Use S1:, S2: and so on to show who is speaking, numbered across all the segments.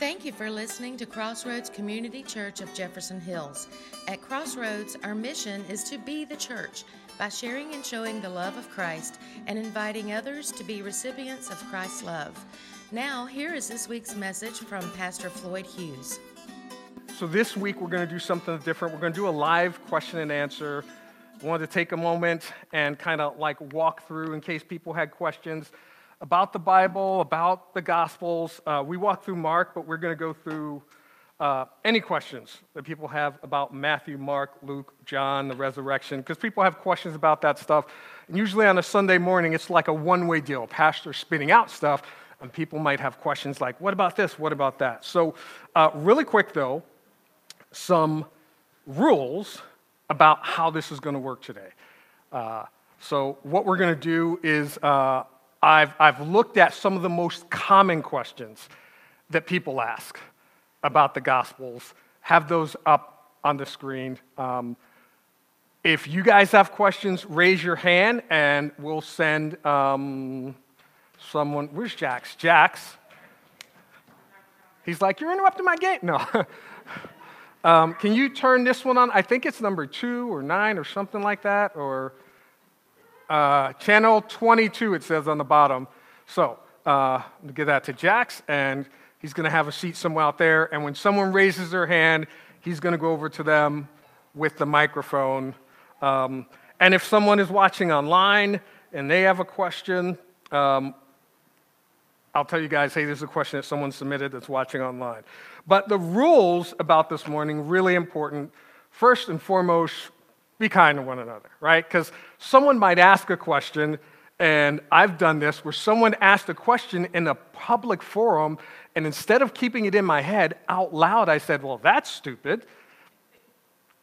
S1: Thank you for listening to Crossroads Community Church of Jefferson Hills. At Crossroads, our mission is to be the church by sharing and showing the love of Christ and inviting others to be recipients of Christ's love. Now, here is this week's message from Pastor Floyd Hughes.
S2: So, this week we're going to do something different. We're going to do a live question and answer. I wanted to take a moment and kind of like walk through in case people had questions about the Bible, about the Gospels. Uh, we walked through Mark, but we're going to go through uh, any questions that people have about Matthew, Mark, Luke, John, the resurrection, because people have questions about that stuff. And usually on a Sunday morning, it's like a one way deal. Pastor spitting out stuff, and people might have questions like, what about this? What about that? So, uh, really quick though, some rules about how this is going to work today. Uh, so, what we're going to do is uh, I've, I've looked at some of the most common questions that people ask about the Gospels, have those up on the screen. Um, if you guys have questions, raise your hand and we'll send um, someone. Where's Jax? Jax. He's like, You're interrupting my game. No. um, can you turn this one on? I think it's number two or nine or something like that. Or uh, channel 22, it says on the bottom. So, uh, I'm give that to Jax, and he's going to have a seat somewhere out there. And when someone raises their hand, he's going to go over to them with the microphone. Um, and if someone is watching online and they have a question, um, I'll tell you guys, hey, there's a question that someone submitted that's watching online. But the rules about this morning, really important. First and foremost, be kind to one another, right? Because someone might ask a question, and I've done this where someone asked a question in a public forum, and instead of keeping it in my head out loud, I said, Well, that's stupid,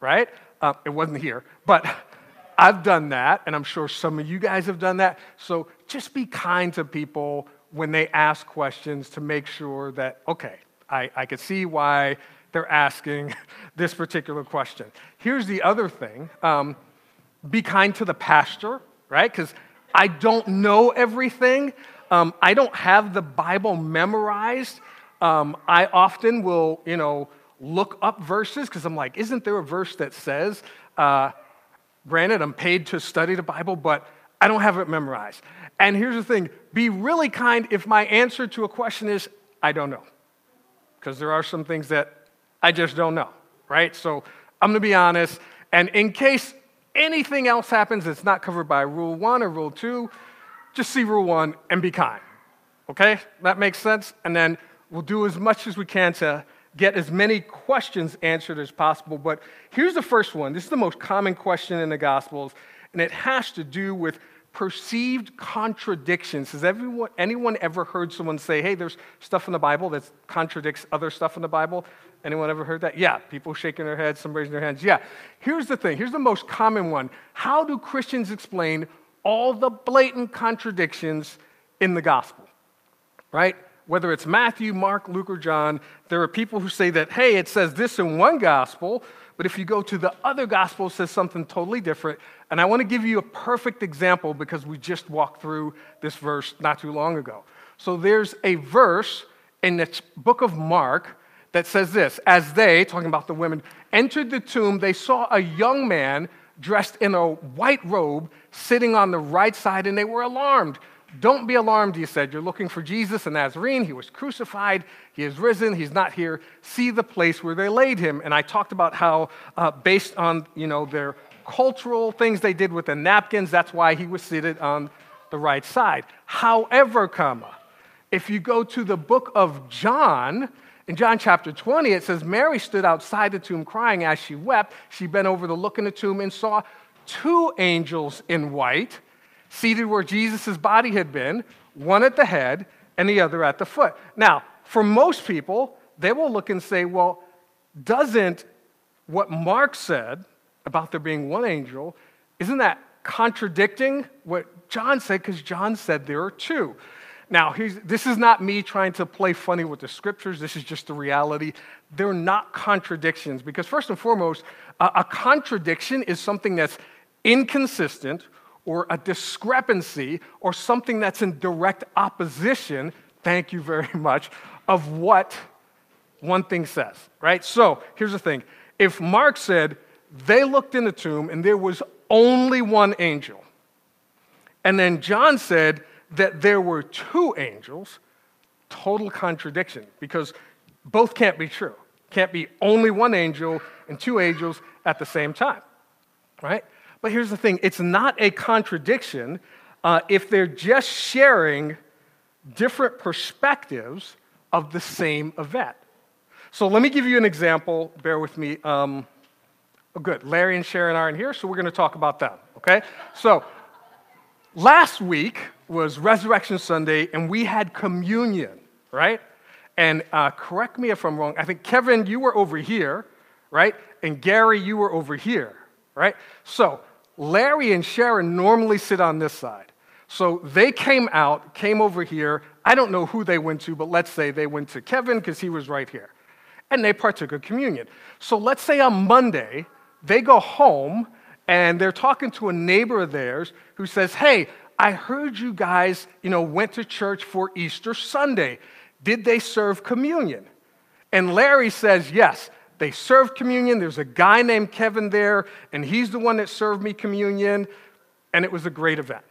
S2: right? Uh, it wasn't here, but I've done that, and I'm sure some of you guys have done that. So just be kind to people when they ask questions to make sure that, okay, I, I can see why they're asking this particular question. Here's the other thing um, be kind to the pastor, right? Because I don't know everything. Um, I don't have the Bible memorized. Um, I often will, you know, look up verses because I'm like, isn't there a verse that says, uh, granted, I'm paid to study the Bible, but I don't have it memorized. And here's the thing be really kind if my answer to a question is, I don't know. Because there are some things that I just don't know, right? So I'm to be honest. And in case anything else happens that's not covered by rule one or rule two, just see rule one and be kind. Okay? That makes sense? And then we'll do as much as we can to get as many questions answered as possible. But here's the first one. This is the most common question in the Gospels, and it has to do with perceived contradictions. Has everyone, anyone ever heard someone say, hey, there's stuff in the Bible that contradicts other stuff in the Bible? Anyone ever heard that? Yeah, people shaking their heads, some raising their hands. Yeah. Here's the thing here's the most common one. How do Christians explain all the blatant contradictions in the gospel? Right? Whether it's Matthew, Mark, Luke, or John, there are people who say that, hey, it says this in one gospel, but if you go to the other gospel, it says something totally different. And I want to give you a perfect example because we just walked through this verse not too long ago. So there's a verse in the book of Mark that says this As they, talking about the women, entered the tomb, they saw a young man dressed in a white robe sitting on the right side, and they were alarmed. Don't be alarmed, he said. You're looking for Jesus, the Nazarene. He was crucified. He is risen. He's not here. See the place where they laid him. And I talked about how, uh, based on you know their cultural things they did with the napkins, that's why he was seated on the right side. However, comma, if you go to the book of John, in John chapter 20, it says, Mary stood outside the tomb crying as she wept. She bent over to look in the tomb and saw two angels in white seated where Jesus' body had been, one at the head and the other at the foot. Now, for most people, they will look and say, well, doesn't what Mark said about there being one angel, isn't that contradicting what John said? Because John said there are two. Now, this is not me trying to play funny with the scriptures. This is just the reality. They're not contradictions because, first and foremost, a, a contradiction is something that's inconsistent or a discrepancy or something that's in direct opposition, thank you very much, of what one thing says, right? So here's the thing if Mark said they looked in the tomb and there was only one angel, and then John said that there were two angels, total contradiction because both can't be true. Can't be only one angel and two angels at the same time, right? But here's the thing it's not a contradiction uh, if they're just sharing different perspectives of the same event. So let me give you an example. Bear with me. Um, oh, good. Larry and Sharon aren't here, so we're going to talk about them, okay? So last week was Resurrection Sunday, and we had communion, right? And uh, correct me if I'm wrong. I think, Kevin, you were over here, right? And Gary, you were over here, right? So Larry and Sharon normally sit on this side. So they came out, came over here. I don't know who they went to, but let's say they went to Kevin because he was right here. And they partook of communion. So let's say on Monday, they go home and they're talking to a neighbor of theirs who says, Hey, I heard you guys, you know, went to church for Easter Sunday. Did they serve communion? And Larry says, Yes. They served communion. There's a guy named Kevin there, and he's the one that served me communion, and it was a great event.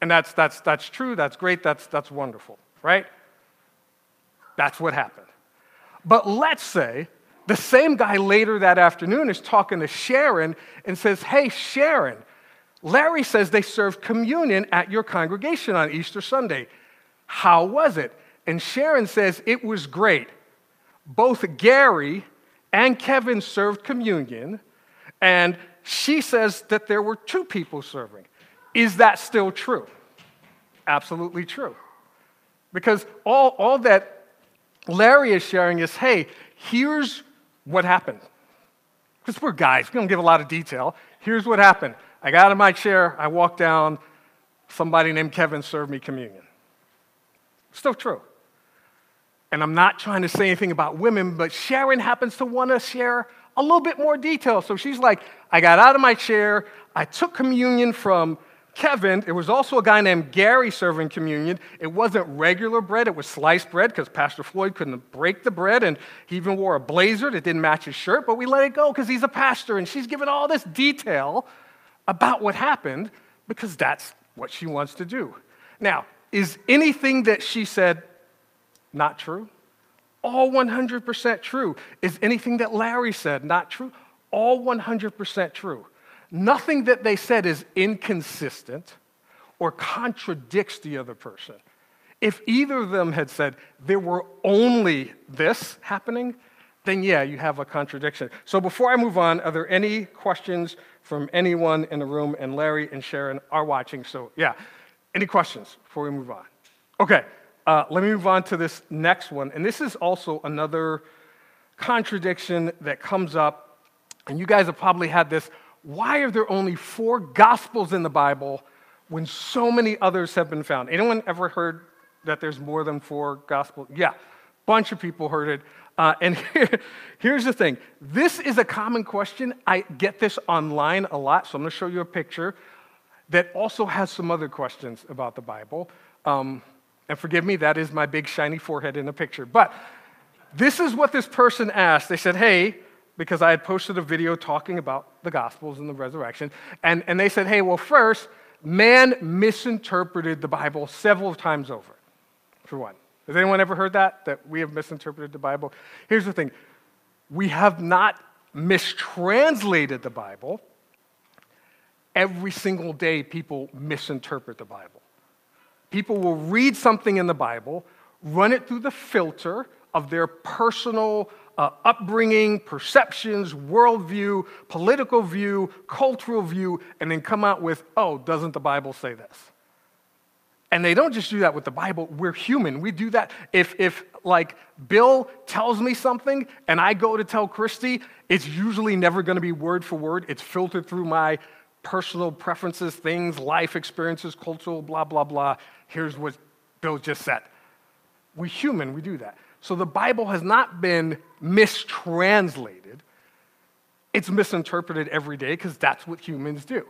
S2: And that's, that's, that's true, that's great, that's, that's wonderful, right? That's what happened. But let's say the same guy later that afternoon is talking to Sharon and says, Hey, Sharon, Larry says they served communion at your congregation on Easter Sunday. How was it? And Sharon says, It was great. Both Gary and Kevin served communion, and she says that there were two people serving. Is that still true? Absolutely true. Because all, all that Larry is sharing is hey, here's what happened. Because we're guys, we don't give a lot of detail. Here's what happened. I got out of my chair, I walked down, somebody named Kevin served me communion. Still true. And I'm not trying to say anything about women, but Sharon happens to want to share a little bit more detail. So she's like, I got out of my chair, I took communion from Kevin. There was also a guy named Gary serving communion. It wasn't regular bread, it was sliced bread because Pastor Floyd couldn't break the bread, and he even wore a blazer that didn't match his shirt, but we let it go because he's a pastor, and she's given all this detail about what happened because that's what she wants to do. Now, is anything that she said not true. All 100% true. Is anything that Larry said not true? All 100% true. Nothing that they said is inconsistent or contradicts the other person. If either of them had said there were only this happening, then yeah, you have a contradiction. So before I move on, are there any questions from anyone in the room? And Larry and Sharon are watching, so yeah. Any questions before we move on? Okay, uh, let me move on to this next one. And this is also another contradiction that comes up. And you guys have probably had this. Why are there only four gospels in the Bible when so many others have been found? Anyone ever heard that there's more than four gospels? Yeah, bunch of people heard it. Uh, and here, here's the thing this is a common question. I get this online a lot, so I'm going to show you a picture that also has some other questions about the Bible. Um, and forgive me, that is my big shiny forehead in the picture. But this is what this person asked. They said, Hey, because I had posted a video talking about the Gospels and the resurrection. And, and they said, Hey, well, first, man misinterpreted the Bible several times over, for one. Has anyone ever heard that? That we have misinterpreted the Bible? Here's the thing we have not mistranslated the Bible. Every single day, people misinterpret the Bible. People will read something in the Bible, run it through the filter of their personal uh, upbringing, perceptions, worldview, political view, cultural view, and then come out with, oh, doesn't the Bible say this? And they don't just do that with the Bible. We're human. We do that. If, if like, Bill tells me something and I go to tell Christy, it's usually never going to be word for word. It's filtered through my personal preferences, things, life experiences, cultural, blah, blah, blah. Here's what Bill just said. We're human, we do that. So the Bible has not been mistranslated, it's misinterpreted every day because that's what humans do.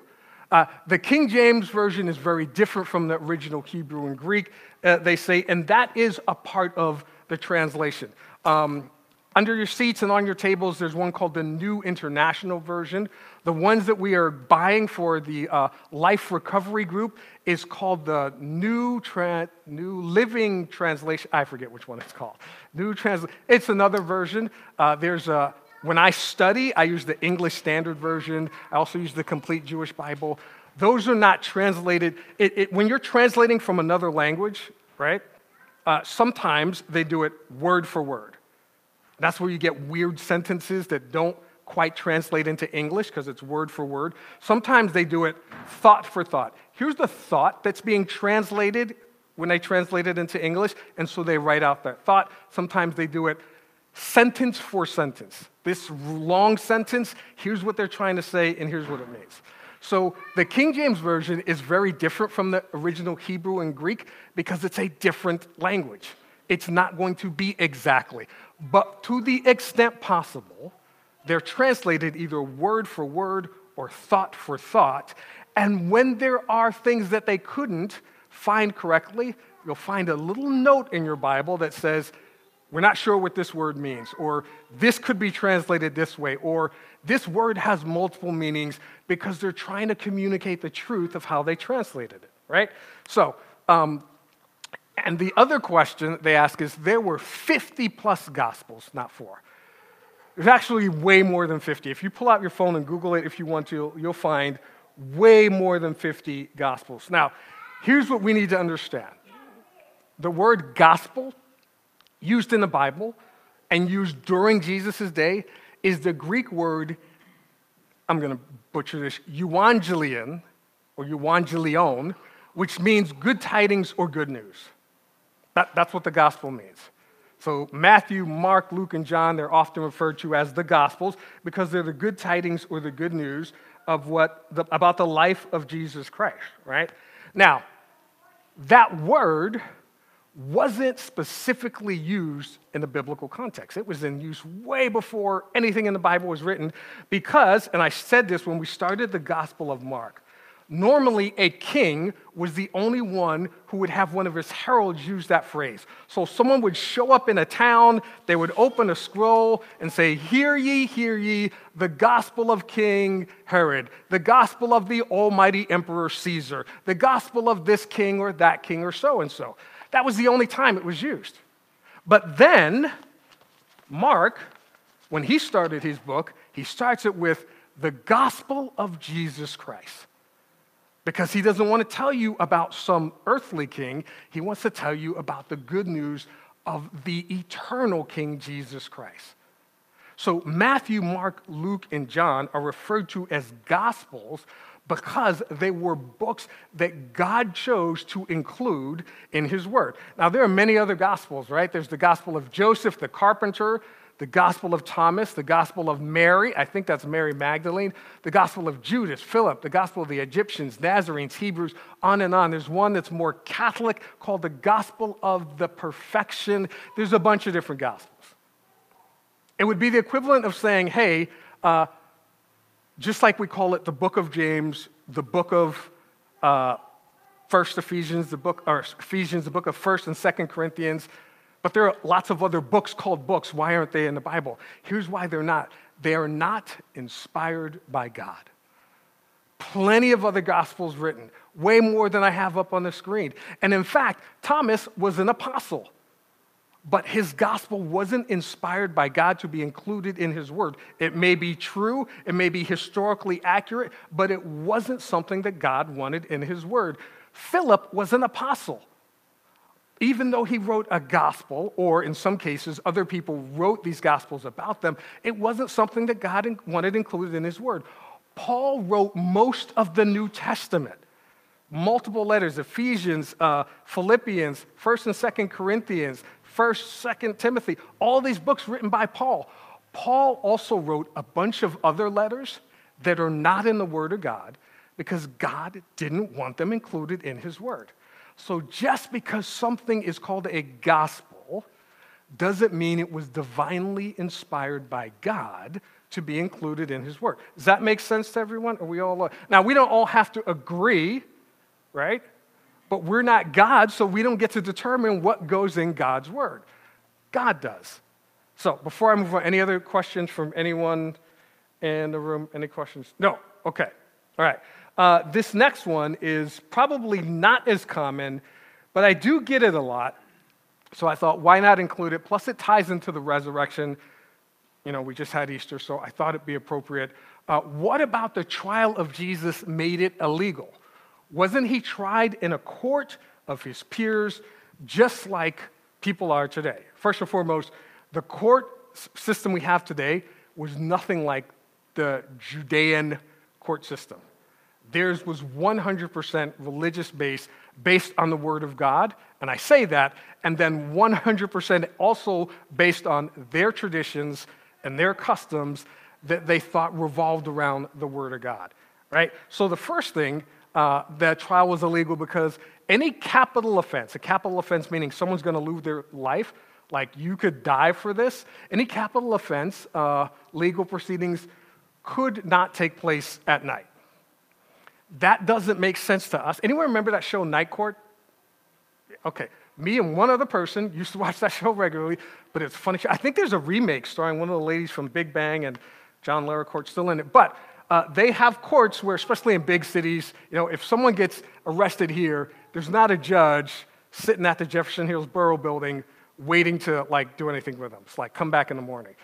S2: Uh, the King James Version is very different from the original Hebrew and Greek, uh, they say, and that is a part of the translation. Um, under your seats and on your tables, there's one called the New International Version. The ones that we are buying for the uh, Life Recovery Group is called the New, New Living Translation. I forget which one it's called. New Translation. It's another version. Uh, there's a, when I study, I use the English Standard Version. I also use the Complete Jewish Bible. Those are not translated. It, it, when you're translating from another language, right? Uh, sometimes they do it word for word. That's where you get weird sentences that don't quite translate into English because it's word for word. Sometimes they do it thought for thought. Here's the thought that's being translated when they translate it into English, and so they write out that thought. Sometimes they do it sentence for sentence. This long sentence, here's what they're trying to say, and here's what it means. So the King James Version is very different from the original Hebrew and Greek because it's a different language. It's not going to be exactly but to the extent possible, they're translated either word for word or thought for thought. And when there are things that they couldn't find correctly, you'll find a little note in your Bible that says, We're not sure what this word means, or this could be translated this way, or this word has multiple meanings because they're trying to communicate the truth of how they translated it, right? So, um, and the other question they ask is there were 50 plus gospels, not four. There's actually way more than 50. If you pull out your phone and Google it if you want to, you'll find way more than 50 gospels. Now, here's what we need to understand the word gospel, used in the Bible and used during Jesus' day, is the Greek word, I'm going to butcher this, euangelion or euangelion, which means good tidings or good news. That, that's what the gospel means. So, Matthew, Mark, Luke, and John, they're often referred to as the gospels because they're the good tidings or the good news of what the, about the life of Jesus Christ, right? Now, that word wasn't specifically used in the biblical context. It was in use way before anything in the Bible was written because, and I said this when we started the Gospel of Mark, Normally, a king was the only one who would have one of his heralds use that phrase. So, someone would show up in a town, they would open a scroll and say, Hear ye, hear ye, the gospel of King Herod, the gospel of the almighty Emperor Caesar, the gospel of this king or that king or so and so. That was the only time it was used. But then, Mark, when he started his book, he starts it with the gospel of Jesus Christ because he doesn't want to tell you about some earthly king. He wants to tell you about the good news of the eternal King Jesus Christ. So, Matthew, Mark, Luke, and John are referred to as gospels because they were books that God chose to include in his word. Now, there are many other gospels, right? There's the gospel of Joseph the carpenter, the Gospel of Thomas, the Gospel of Mary, I think that's Mary Magdalene, the Gospel of Judas, Philip, the Gospel of the Egyptians, Nazarenes, Hebrews, on and on. There's one that's more Catholic called the Gospel of the Perfection. There's a bunch of different Gospels. It would be the equivalent of saying, hey, uh, just like we call it the book of James, the book of uh, First Ephesians, the book, or Ephesians, the book of First and Second Corinthians, but there are lots of other books called books. Why aren't they in the Bible? Here's why they're not they are not inspired by God. Plenty of other gospels written, way more than I have up on the screen. And in fact, Thomas was an apostle, but his gospel wasn't inspired by God to be included in his word. It may be true, it may be historically accurate, but it wasn't something that God wanted in his word. Philip was an apostle even though he wrote a gospel, or in some cases, other people wrote these gospels about them, it wasn't something that God wanted included in his word. Paul wrote most of the New Testament, multiple letters Ephesians, uh, Philippians, 1st and 2nd Corinthians, 1st, 2nd Timothy, all these books written by Paul. Paul also wrote a bunch of other letters that are not in the Word of God because God didn't want them included in his Word. So just because something is called a gospel doesn't mean it was divinely inspired by God to be included in his work. Does that make sense to everyone? Are we all uh, Now we don't all have to agree, right? But we're not God, so we don't get to determine what goes in God's word. God does. So before I move on, any other questions from anyone in the room? Any questions? No. Okay. All right. Uh, this next one is probably not as common, but I do get it a lot. So I thought, why not include it? Plus, it ties into the resurrection. You know, we just had Easter, so I thought it'd be appropriate. Uh, what about the trial of Jesus made it illegal? Wasn't he tried in a court of his peers, just like people are today? First and foremost, the court system we have today was nothing like the Judean court system. Theirs was 100% religious based, based on the Word of God. And I say that, and then 100% also based on their traditions and their customs that they thought revolved around the Word of God, right? So the first thing, uh, that trial was illegal because any capital offense, a capital offense meaning someone's going to lose their life, like you could die for this, any capital offense, uh, legal proceedings could not take place at night. That doesn't make sense to us. Anyone remember that show, Night Court? Okay, me and one other person used to watch that show regularly, but it's funny. I think there's a remake starring one of the ladies from Big Bang and John Larroquette still in it. But uh, they have courts where, especially in big cities, you know, if someone gets arrested here, there's not a judge sitting at the Jefferson Hills Borough Building waiting to like do anything with them. It's like come back in the morning.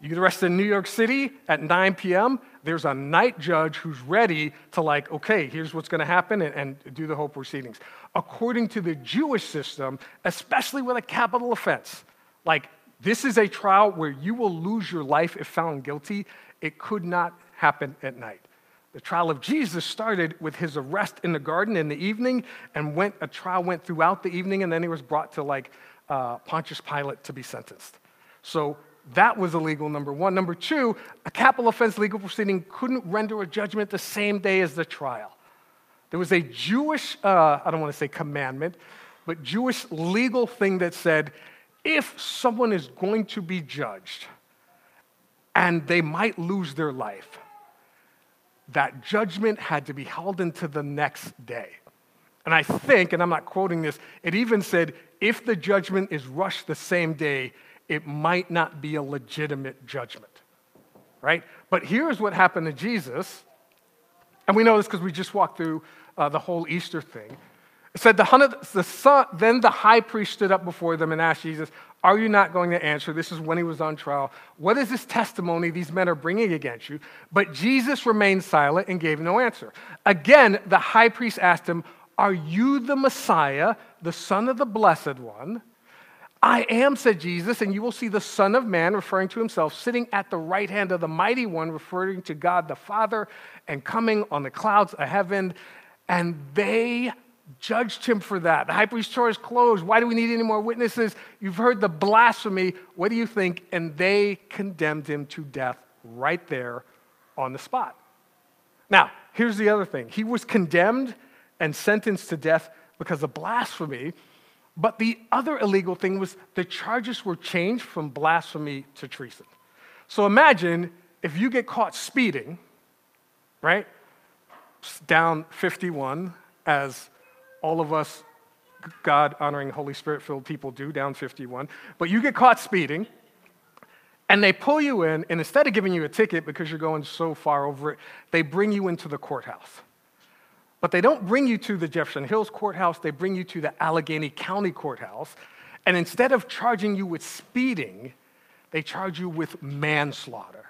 S2: You get arrested in New York City at 9 p.m. There's a night judge who's ready to like, okay, here's what's going to happen, and, and do the whole proceedings. According to the Jewish system, especially with a capital offense, like this is a trial where you will lose your life if found guilty. It could not happen at night. The trial of Jesus started with his arrest in the garden in the evening, and went, a trial went throughout the evening, and then he was brought to like uh, Pontius Pilate to be sentenced. So that was illegal, number one. Number two, a capital offense legal proceeding couldn't render a judgment the same day as the trial. There was a Jewish, uh, I don't want to say commandment, but Jewish legal thing that said if someone is going to be judged and they might lose their life, that judgment had to be held into the next day. And I think, and I'm not quoting this, it even said if the judgment is rushed the same day, it might not be a legitimate judgment. Right? But here's what happened to Jesus. And we know this because we just walked through uh, the whole Easter thing. It said, the, the son, Then the high priest stood up before them and asked Jesus, Are you not going to answer? This is when he was on trial. What is this testimony these men are bringing against you? But Jesus remained silent and gave no answer. Again, the high priest asked him, Are you the Messiah, the Son of the Blessed One? I am, said Jesus, and you will see the Son of Man, referring to himself, sitting at the right hand of the Mighty One, referring to God the Father, and coming on the clouds of heaven. And they judged him for that. The high priest's chair is closed. Why do we need any more witnesses? You've heard the blasphemy. What do you think? And they condemned him to death right there on the spot. Now, here's the other thing he was condemned and sentenced to death because of blasphemy. But the other illegal thing was the charges were changed from blasphemy to treason. So imagine if you get caught speeding, right? Down 51, as all of us God honoring, Holy Spirit filled people do down 51. But you get caught speeding, and they pull you in, and instead of giving you a ticket because you're going so far over it, they bring you into the courthouse. But they don't bring you to the Jefferson Hills courthouse, they bring you to the Allegheny County courthouse. And instead of charging you with speeding, they charge you with manslaughter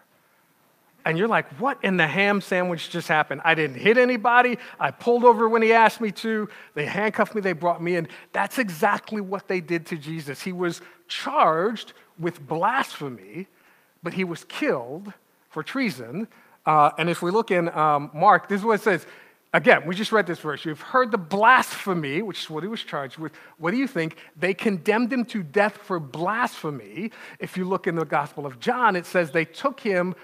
S2: and you're like, what in the ham sandwich just happened? I didn't hit anybody. I pulled over when he asked me to. They handcuffed me, they brought me in. That's exactly what they did to Jesus. He was charged with blasphemy, but he was killed for treason. Uh, and if we look in um, Mark, this is what it says. Again, we just read this verse. You've heard the blasphemy, which is what he was charged with. What do you think? They condemned him to death for blasphemy. If you look in the Gospel of John, it says they took him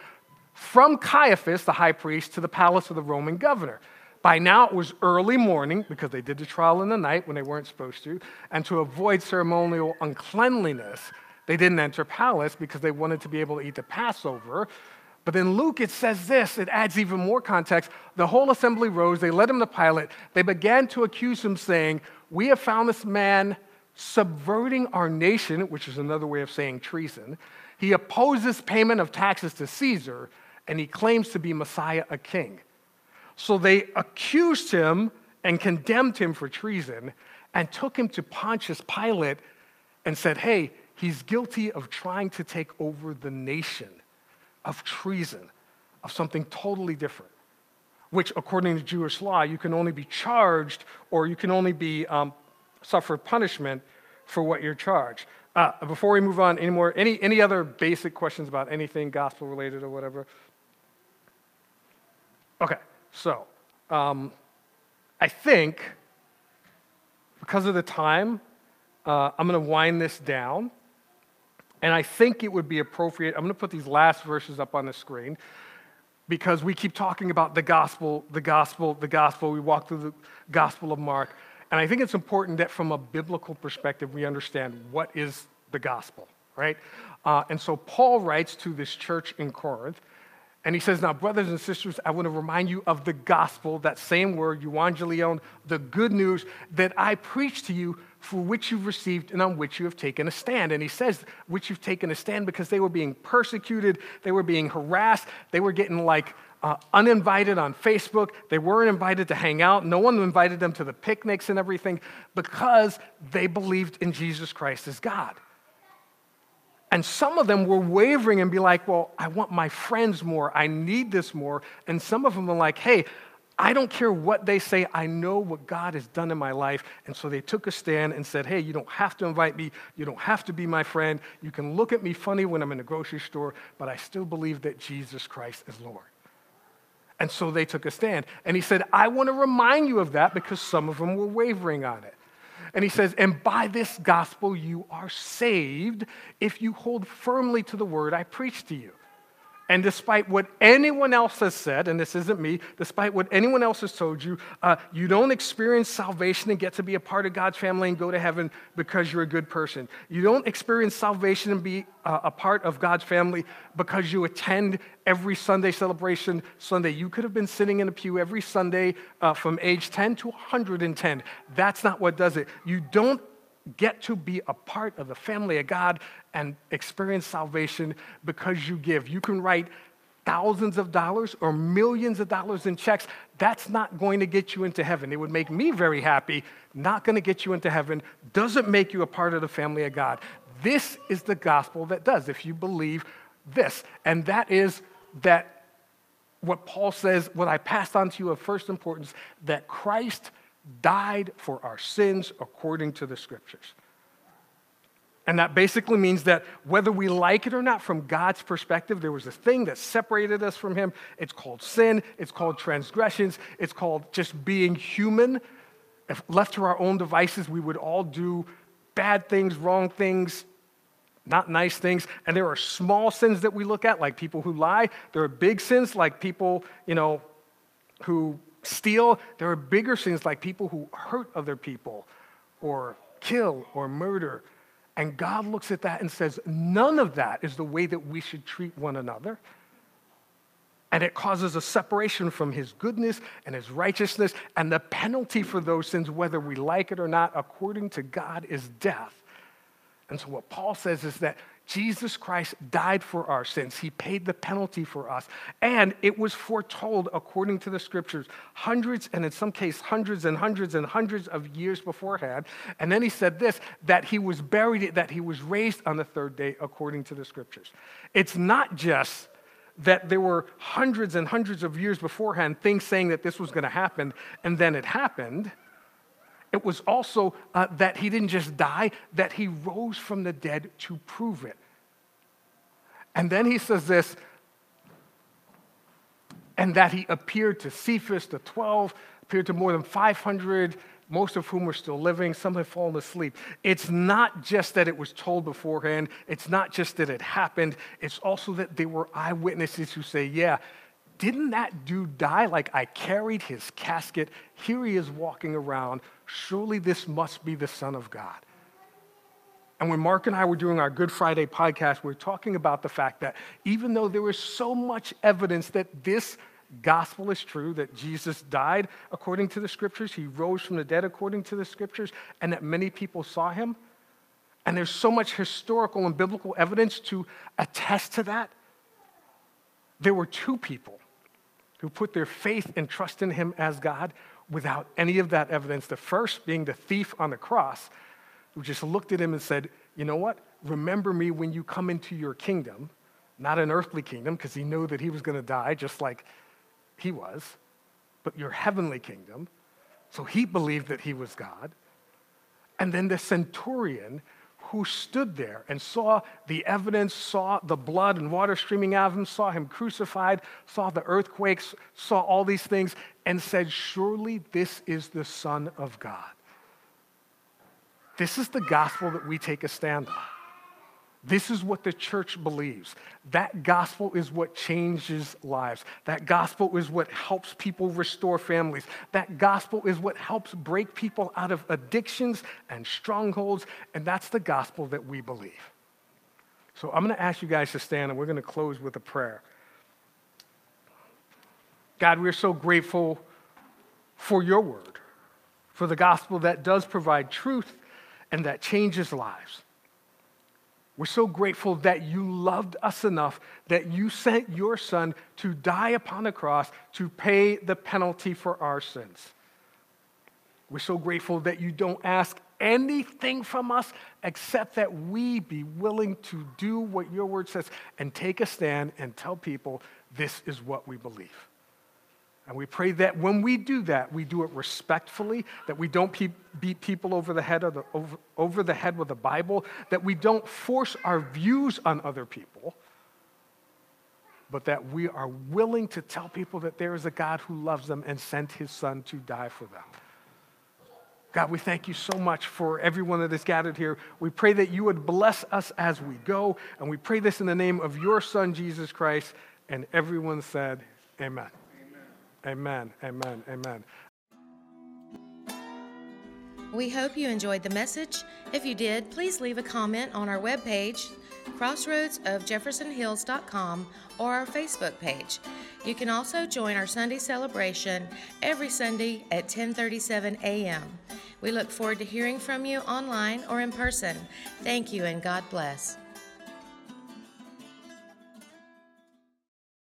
S2: from Caiaphas, the high priest, to the palace of the Roman governor. By now it was early morning because they did the trial in the night when they weren't supposed to, and to avoid ceremonial uncleanliness, they didn't enter palace because they wanted to be able to eat the Passover. But then Luke, it says this, it adds even more context. The whole assembly rose, they led him to Pilate. They began to accuse him, saying, We have found this man subverting our nation, which is another way of saying treason. He opposes payment of taxes to Caesar, and he claims to be Messiah, a king. So they accused him and condemned him for treason and took him to Pontius Pilate and said, Hey, he's guilty of trying to take over the nation, of treason, of something totally different, which, according to Jewish law, you can only be charged or you can only be um, suffer punishment for what you're charged. Uh, before we move on, any more, any, any other basic questions about anything gospel related or whatever? Okay, so um, I think because of the time, uh, I'm going to wind this down. And I think it would be appropriate. I'm going to put these last verses up on the screen because we keep talking about the gospel, the gospel, the gospel. We walk through the gospel of Mark. And I think it's important that from a biblical perspective, we understand what is the gospel, right? Uh, and so Paul writes to this church in Corinth, and he says, Now, brothers and sisters, I want to remind you of the gospel, that same word, euangelion, the good news that I preach to you, for which you've received and on which you have taken a stand. And he says, which you've taken a stand because they were being persecuted, they were being harassed, they were getting like uh, uninvited on Facebook. They weren't invited to hang out. No one invited them to the picnics and everything because they believed in Jesus Christ as God. And some of them were wavering and be like, well, I want my friends more. I need this more. And some of them were like, hey, I don't care what they say. I know what God has done in my life. And so they took a stand and said, hey, you don't have to invite me. You don't have to be my friend. You can look at me funny when I'm in a grocery store, but I still believe that Jesus Christ is Lord. And so they took a stand. And he said, I want to remind you of that because some of them were wavering on it. And he says, And by this gospel you are saved if you hold firmly to the word I preach to you. And despite what anyone else has said, and this isn't me, despite what anyone else has told you, uh, you don't experience salvation and get to be a part of God's family and go to heaven because you're a good person. You don't experience salvation and be uh, a part of God's family because you attend every Sunday celebration Sunday. You could have been sitting in a pew every Sunday uh, from age 10 to 110. That's not what does it. You don't get to be a part of the family of God and experience salvation because you give. You can write thousands of dollars or millions of dollars in checks. That's not going to get you into heaven. It would make me very happy, not going to get you into heaven, doesn't make you a part of the family of God. This is the gospel that does, if you believe this. And that is that what Paul says, what I passed on to you of first importance, that Christ died for our sins according to the scriptures. And that basically means that whether we like it or not, from God's perspective, there was a thing that separated us from Him. It's called sin, it's called transgressions, it's called just being human. If left to our own devices, we would all do bad things, wrong things, not nice things. And there are small sins that we look at, like people who lie. There are big sins, like people, you know, who steal. There are bigger sins, like people who hurt other people or kill or murder. And God looks at that and says, none of that is the way that we should treat one another. And it causes a separation from his goodness and his righteousness. And the penalty for those sins, whether we like it or not, according to God, is death. And so, what Paul says is that Jesus Christ died for our sins. He paid the penalty for us. And it was foretold according to the scriptures, hundreds, and in some cases, hundreds and hundreds and hundreds of years beforehand. And then he said this that he was buried, that he was raised on the third day according to the scriptures. It's not just that there were hundreds and hundreds of years beforehand things saying that this was going to happen, and then it happened. It was also uh, that he didn't just die, that he rose from the dead to prove it. And then he says this, and that he appeared to Cephas, the 12, appeared to more than 500, most of whom are still living. Some have fallen asleep. It's not just that it was told beforehand, it's not just that it happened, it's also that there were eyewitnesses who say, yeah, didn't that dude die? Like I carried his casket. Here he is walking around. Surely this must be the Son of God. And when Mark and I were doing our Good Friday podcast, we were talking about the fact that even though there was so much evidence that this gospel is true, that Jesus died according to the scriptures, he rose from the dead according to the scriptures, and that many people saw him. And there's so much historical and biblical evidence to attest to that. There were two people who put their faith and trust in him as God without any of that evidence. The first being the thief on the cross, who just looked at him and said, You know what? Remember me when you come into your kingdom, not an earthly kingdom, because he knew that he was going to die just like he was, but your heavenly kingdom. So he believed that he was God. And then the centurion who stood there and saw the evidence, saw the blood and water streaming out of him, saw him crucified, saw the earthquakes, saw all these things, and said, Surely this is the Son of God. This is the gospel that we take a stand on. This is what the church believes. That gospel is what changes lives. That gospel is what helps people restore families. That gospel is what helps break people out of addictions and strongholds. And that's the gospel that we believe. So I'm going to ask you guys to stand and we're going to close with a prayer. God, we're so grateful for your word, for the gospel that does provide truth and that changes lives. We're so grateful that you loved us enough that you sent your son to die upon the cross to pay the penalty for our sins. We're so grateful that you don't ask anything from us except that we be willing to do what your word says and take a stand and tell people this is what we believe. And we pray that when we do that, we do it respectfully, that we don't pe- beat people over the, head the, over, over the head with the Bible, that we don't force our views on other people, but that we are willing to tell people that there is a God who loves them and sent his son to die for them. God, we thank you so much for everyone that is gathered here. We pray that you would bless us as we go, and we pray this in the name of your son, Jesus Christ. And everyone said, Amen. Amen, amen, amen.
S1: We hope you enjoyed the message. If you did, please leave a comment on our webpage, crossroadsofjeffersonhills.com, or our Facebook page. You can also join our Sunday celebration every Sunday at 10:37 a.m. We look forward to hearing from you online or in person. Thank you and God bless.